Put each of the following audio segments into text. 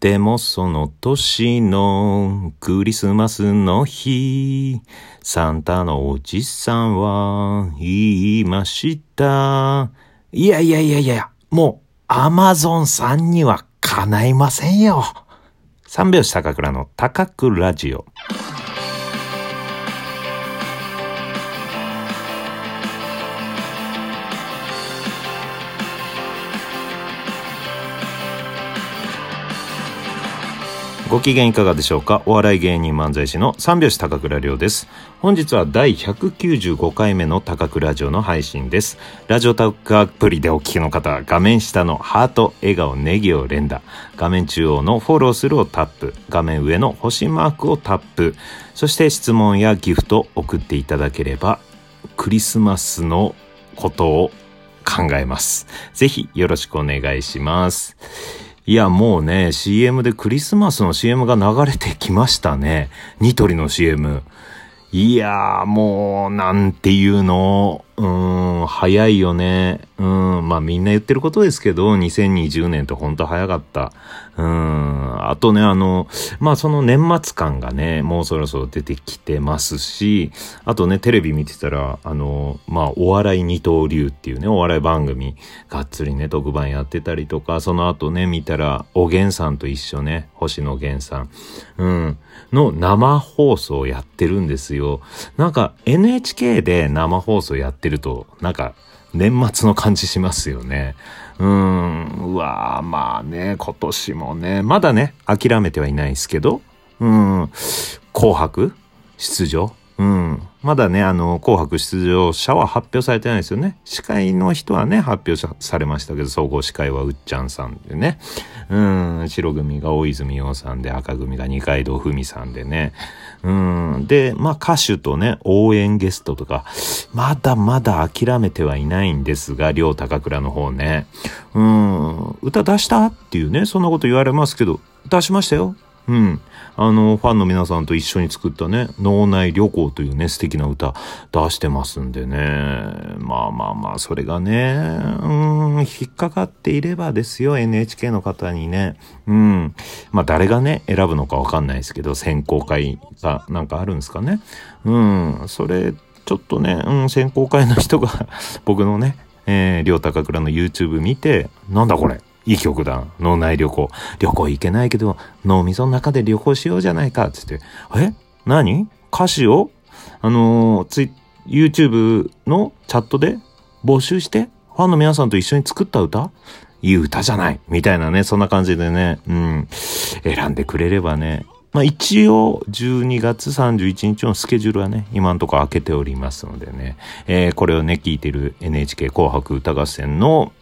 でもその年のクリスマスの日、サンタのおじさんは言いました。いやいやいやいや、もうアマゾンさんにはかないませんよ。三拍子高倉の高倉ラジオ。ご機嫌いかがでしょうか？お笑い芸人漫才師の三拍子高倉涼です。本日は第195回目の高倉ラジオの配信です。ラジオタウクアプリでお聞きの方は画面下のハート、笑顔、ネギを連打。画面中央のフォローするをタップ。画面上の星マークをタップ。そして質問やギフト送っていただければ、クリスマスのことを考えます。ぜひよろしくお願いします。いや、もうね、CM でクリスマスの CM が流れてきましたね。ニトリの CM。いやー、もう、なんていうの、うーん、早いよね。うん、まあみんな言ってることですけど、2020年ってほんと早かった。うん、あとね、あの、まあその年末感がね、もうそろそろ出てきてますし、あとね、テレビ見てたら、あの、まあお笑い二刀流っていうね、お笑い番組、がっつりね、特番やってたりとか、その後ね、見たら、おげんさんと一緒ね、星野源さん、うん、の生放送やってるんですよ。なんか NHK で生放送やってると、なんか年末の感じしますよね。うん、うわーまあね、今年もね、まだね、諦めてはいないですけど、うん、紅白？出場？うん。まだね、あの、紅白出場者は発表されてないですよね。司会の人はね、発表されましたけど、総合司会はうっちゃんさんでね。うん、白組が大泉洋さんで、赤組が二階堂ふみさんでね。うん。で、まあ歌手とね、応援ゲストとか、まだまだ諦めてはいないんですが、両高倉の方ね。うん、歌出した？っていうね、そんなこと言われますけど、出しましたよ。うん。あの、ファンの皆さんと一緒に作ったね、脳内旅行というね、素敵な歌出してますんでね。まあまあまあ、それがね、うん、引っかかっていればですよ、NHK の方にね。うん。まあ誰がね、選ぶのかわかんないですけど、選考会がなんかあるんですかね。うん。それ、ちょっとね、うん、選考会の人が、僕のね、えー、両高倉の YouTube 見て、なんだこれいい曲だ。脳内旅行。旅行行けないけど、脳みその中で旅行しようじゃないか。つって。え？何？歌詞を？あのー、ツイ、YouTube のチャットで募集して、ファンの皆さんと一緒に作った歌？いい歌じゃない。みたいなね、そんな感じでね、うん。選んでくれればね。まあ一応、12月31日のスケジュールはね、今んとこ開けておりますのでね、えー、これをね、聞いてる NHK 紅白歌合戦の、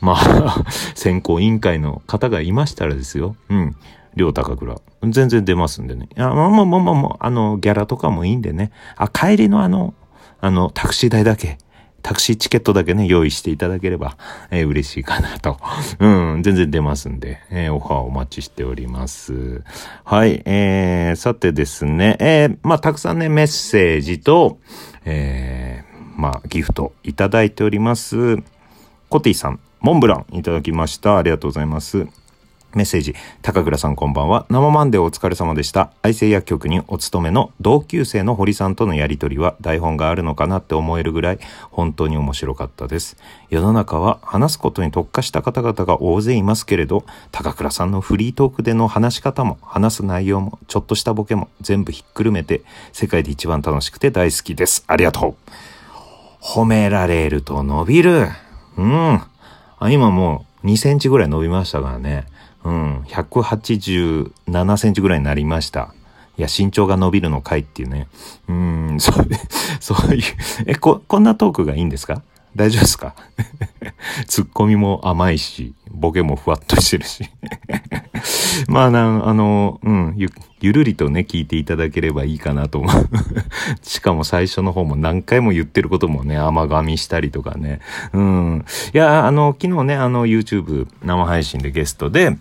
まあ、選考委員会の方がいましたらですよ。うん。両高倉。全然出ますんでね。まあまあまあまあまあ、あの、ギャラとかもいいんでね。あ、帰りのあの、あの、タクシー代だけ。タクシーチケットだけね、用意していただければ、えー嬉しいかなと。うん、全然出ますんで、えーオファーお待ちしております。はい、えー、さてですね、えー、まあ、たくさんね、メッセージと、えー、まあ、ギフトいただいております。コティさん、モンブランいただきました。ありがとうございます。メッセージ。高倉さんこんばんは。生マンデーお疲れ様でした。愛生薬局にお勤めの同級生の堀さんとのやりとりは台本があるのかなって思えるぐらい本当に面白かったです。世の中は話すことに特化した方々が大勢いますけれど、高倉さんのフリートークでの話し方も話す内容もちょっとしたボケも全部ひっくるめて世界で一番楽しくて大好きです。ありがとう。褒められると伸びる。うん。あ今もう2センチぐらい伸びましたからね。うん。187センチぐらいになりました。いや、身長が伸びるのかいっていうね。うん、そう、そういう、え、こ、こんなトークがいいんですか？大丈夫ですか？ツッコミも甘いし、ボケもふわっとしてるし。まあな、あの、うん、ゆ、ゆるりとね、聞いていただければいいかなと思う。しかも最初の方も何回も言ってることもね、甘噛みしたりとかね。うん。いや、あの、昨日ね、あの、YouTube 生配信でゲストで、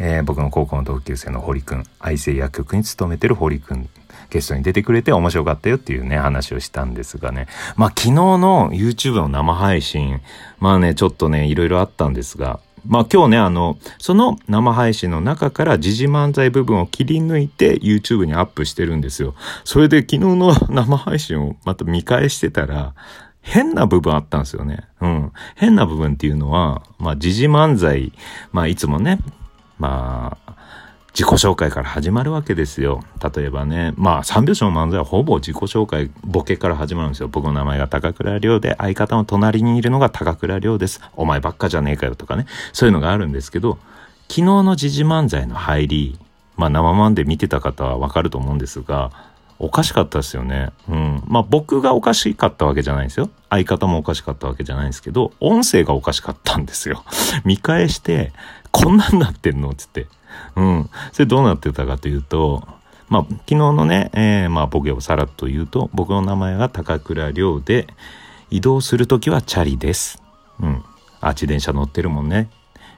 えー僕の高校の同級生の堀くん、愛生薬局に勤めてる堀くん、ゲストに出てくれて面白かったよっていうね、話をしたんですがね。まあ、昨日の YouTube の生配信、まあね、ちょっとね、いろいろあったんですが、まあ今日ね、あの、その生配信の中から時事漫才部分を切り抜いて YouTube にアップしてるんですよ。それで昨日の生配信をまた見返してたら、変な部分あったんですよね。うん。変な部分っていうのは、まあ時事漫才、まあいつもね、まあ、自己紹介から始まるわけですよ。例えばね、まあ、三拍子の漫才はほぼ自己紹介、ボケから始まるんですよ。僕の名前が高倉涼で、相方の隣にいるのが高倉涼です。お前ばっかじゃねえかよとかね。そういうのがあるんですけど、昨日の時事漫才の入り、まあ、生漫で見てた方はわかると思うんですが、おかしかったですよね。うん。まあ僕がおかしかったわけじゃないんですよ。相方もおかしかったわけじゃないんですけど、音声がおかしかったんですよ。見返して、こんなんなってんの？つって。うん。それどうなってたかというと、まあ、昨日のね、えー、まあ、ボケをさらっと言うと、僕の名前が高倉涼で、移動するときはチャリです。うん。あ、自転車乗ってるもんね。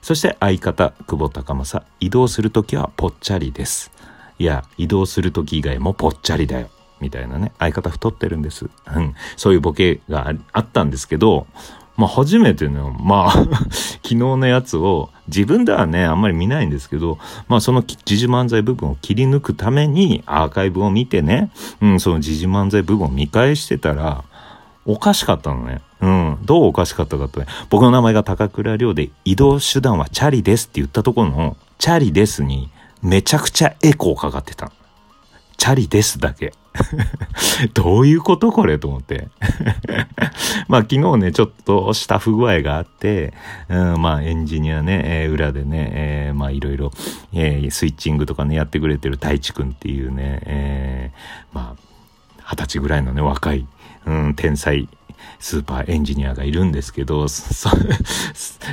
そして相方、久保高正、移動するときはぽっちゃりです。いや、移動するとき以外もぽっちゃりだよ。みたいなね。相方太ってるんです。うん。そういうボケがあったんですけど、まあ初めての、まあ 昨日のやつを自分ではね、あんまり見ないんですけど、まあその時事漫才部分を切り抜くためにアーカイブを見てね、うん、その時事漫才部分を見返してたら、おかしかったのね。うん。どうおかしかったかとね。僕の名前が高倉涼で移動手段はチャリですって言ったところの、チャリですにめちゃくちゃエコーかかってた。チャリですだけ。どういうことこれと思って。まあ昨日ね、ちょっとした不具合があって、うん、まあエンジニアね、えー、裏でね、えー、まあいろいろ、えー、スイッチングとかね、やってくれてる大地くんっていうね、え、まあ、二十歳ぐらいのね、若い、うん、天才スーパーエンジニアがいるんですけど、ちょ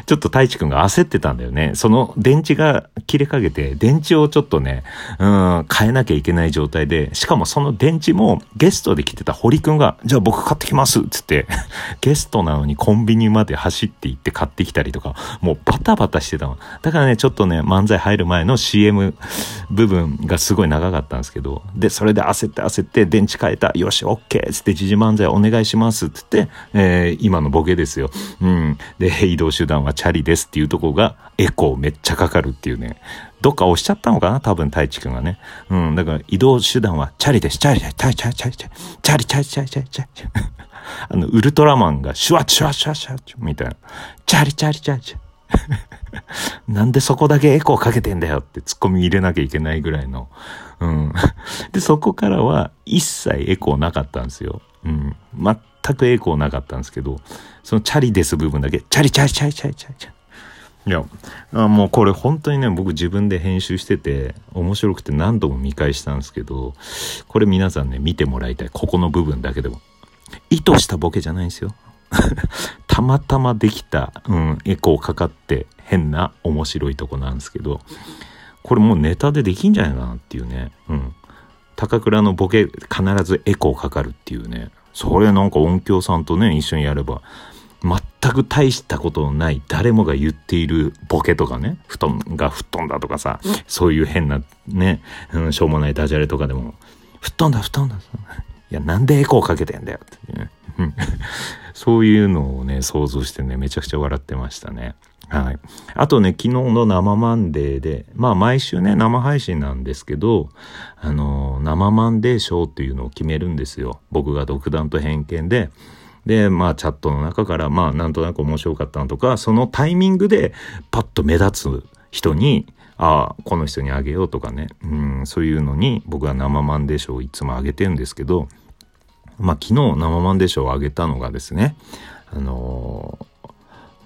っと太一くんが焦ってたんだよね。その電池が切れかけて、電池をちょっとね、うん、変えなきゃいけない状態で、しかもその電池もゲストで来てた堀くんが、じゃあ僕買ってきますつって、ゲストなのにコンビニまで走って行って買ってきたりとか、もうバタバタしてたの。だからね、ちょっとね、漫才入る前の CM 部分がすごい長かったんですけど、で、それで焦って焦って電池変えた。よし、OK! つって時事漫才お願いしますつって、えー、今のボケですよ。うん。で、移動手段はチャリですっていうとこが、エコーめっちゃかかるっていうね。どっか押しちゃったのかな？多分、太一くんがね。うん。だから移動手段はチャリです。チャリです。チャリチャリチャリチャリ。チャリチャリチャリチャリチャリ。あの、ウルトラマンがシュワッシュワッシュワッシュワみたいな。チャリチャリチャリチャリ。なんでそこだけエコーかけてんだよってツッコミ入れなきゃいけないぐらいの。うん。で、そこからは一切エコーなかったんですよ。うん。全くエコーなかったんですけど、そのチャリです部分だけ、チャリチャリチャリチャリチャリチャリ。いや、あもうこれ本当にね、僕自分で編集してて、面白くて何度も見返したんですけど、これ皆さんね、見てもらいたい。ここの部分だけでも。意図したボケじゃないんですよ。たまたまできた、うん、エコーかかって変な面白いとこなんですけど、これもうネタでできんじゃないかなっていうね。うん。高倉のボケ必ずエコーかかるっていうね。それなんか音響さんとね、一緒にやれば、全く大したことのない誰もが言っているボケとかね、布団が吹っ飛んだとかさ、そういう変なね、うん、しょうもないダジャレとかでも、吹っ飛んだ、吹っ飛んだ。いや、なんでエコーかけてんだよって、ね。そういうのをね、想像してね、めちゃくちゃ笑ってましたね。はい。あとね、昨日の生マンデーで、まあ毎週ね、生配信なんですけど、あの、生マンデー賞っていうのを決めるんですよ。僕が独断と偏見で。で、まあチャットの中から、まあなんとなく面白かったのとか、そのタイミングでパッと目立つ人に、ああ、この人にあげようとかね、うん、そういうのに僕は生マンデー賞をいつもあげてるんですけど、まあ昨日生マンデー賞をあげたのがですね、あのー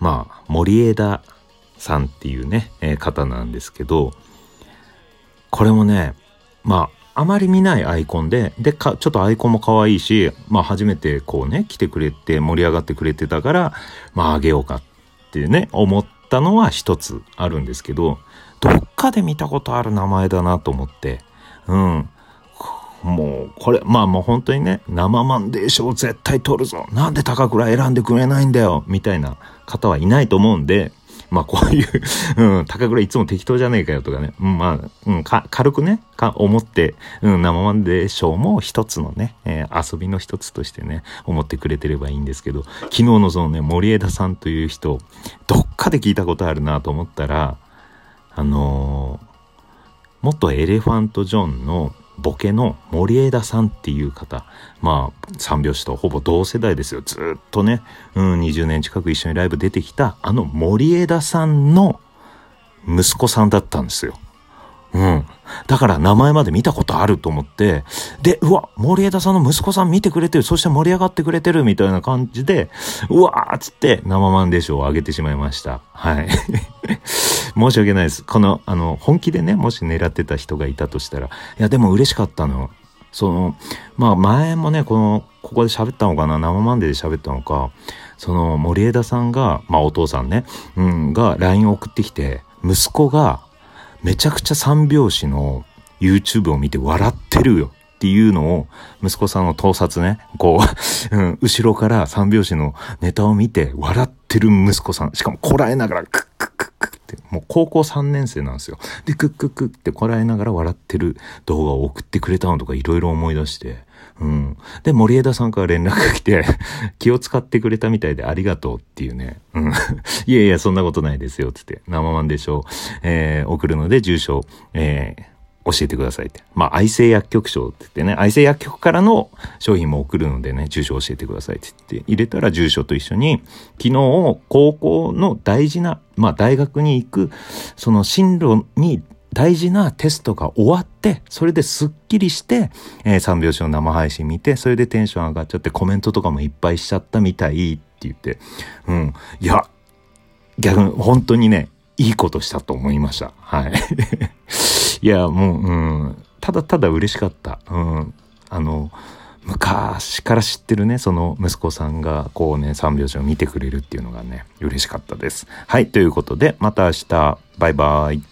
まあ、森枝さんっていうね、えー、方なんですけど、これもね、まあ、あまり見ないアイコンで、で、か、ちょっとアイコンも可愛いし、まあ、初めてこうね、来てくれて盛り上がってくれてたから、まあ、あげようかってね、思ったのは一つあるんですけど、どっかで見たことある名前だなと思って、うん。もう、これ、まあもう本当にね、生マンデーション絶対取るぞ。なんで高倉選んでくれないんだよ。みたいな方はいないと思うんで、まあこういう うん、高倉いつも適当じゃねえかよとかね、うん、まあ、うん、か、軽くね、か、思って、うん、生マンデーショーも一つのね、えー、遊びの一つとしてね、思ってくれてればいいんですけど、昨日のそのね、森枝さんという人、どっかで聞いたことあるなと思ったら、あのー、元エレファントジョンのボケの森枝さんっていう方、まあ、三拍子とほぼ同世代ですよ。ずっとね、うん、20年近く一緒にライブ出てきた、あの森枝さんの息子さんだったんですよ。うん。だから名前まで見たことあると思って、で、うわ、森枝さんの息子さん見てくれてる、そして盛り上がってくれてるみたいな感じで、うわーっつって生マンデーションを上げてしまいました。はい。申し訳ないです。この、あの、本気でね、もし狙ってた人がいたとしたら、いや、でも嬉しかったの。その、まあ前もね、この、ここで喋ったのかな、生マンデーで喋ったのか、その森枝さんが、まあお父さんね、うん、が LINE を送ってきて、息子がめちゃくちゃ三拍子の YouTube を見て笑ってるよ。っていうのを、息子さんの盗撮ね、こう、うん、後ろから三拍子のネタを見て笑ってる息子さん、しかもこらえながらクックックックって、もう高校3年生なんですよ。で、クックックってこらえながら笑ってる動画を送ってくれたのとかいろいろ思い出して、うん。で、森枝さんから連絡が来て、気を使ってくれたみたいでありがとうっていうね。うん。いやいや、そんなことないですよ、つって。生マンでしょう。えー、送るので、住所、えー、教えてくださいって。まあ、愛生薬局賞って言ってね、愛生薬局からの商品も送るのでね、住所教えてくださいって言って、入れたら住所と一緒に、昨日、高校の大事な、まあ、大学に行く、その進路に大事なテストが終わって、それですっきりして、えー、三拍子の生配信見て、それでテンション上がっちゃってコメントとかもいっぱいしちゃったみたいって言って、うん。いや、逆に本当にね、いいことしたと思いました。はい。いや、もう、うん、ただただ嬉しかった。うん。あの、昔から知ってるね、その息子さんがこうね、三拍子を見てくれるっていうのがね、嬉しかったです。はい、ということで、また明日、バイバイ。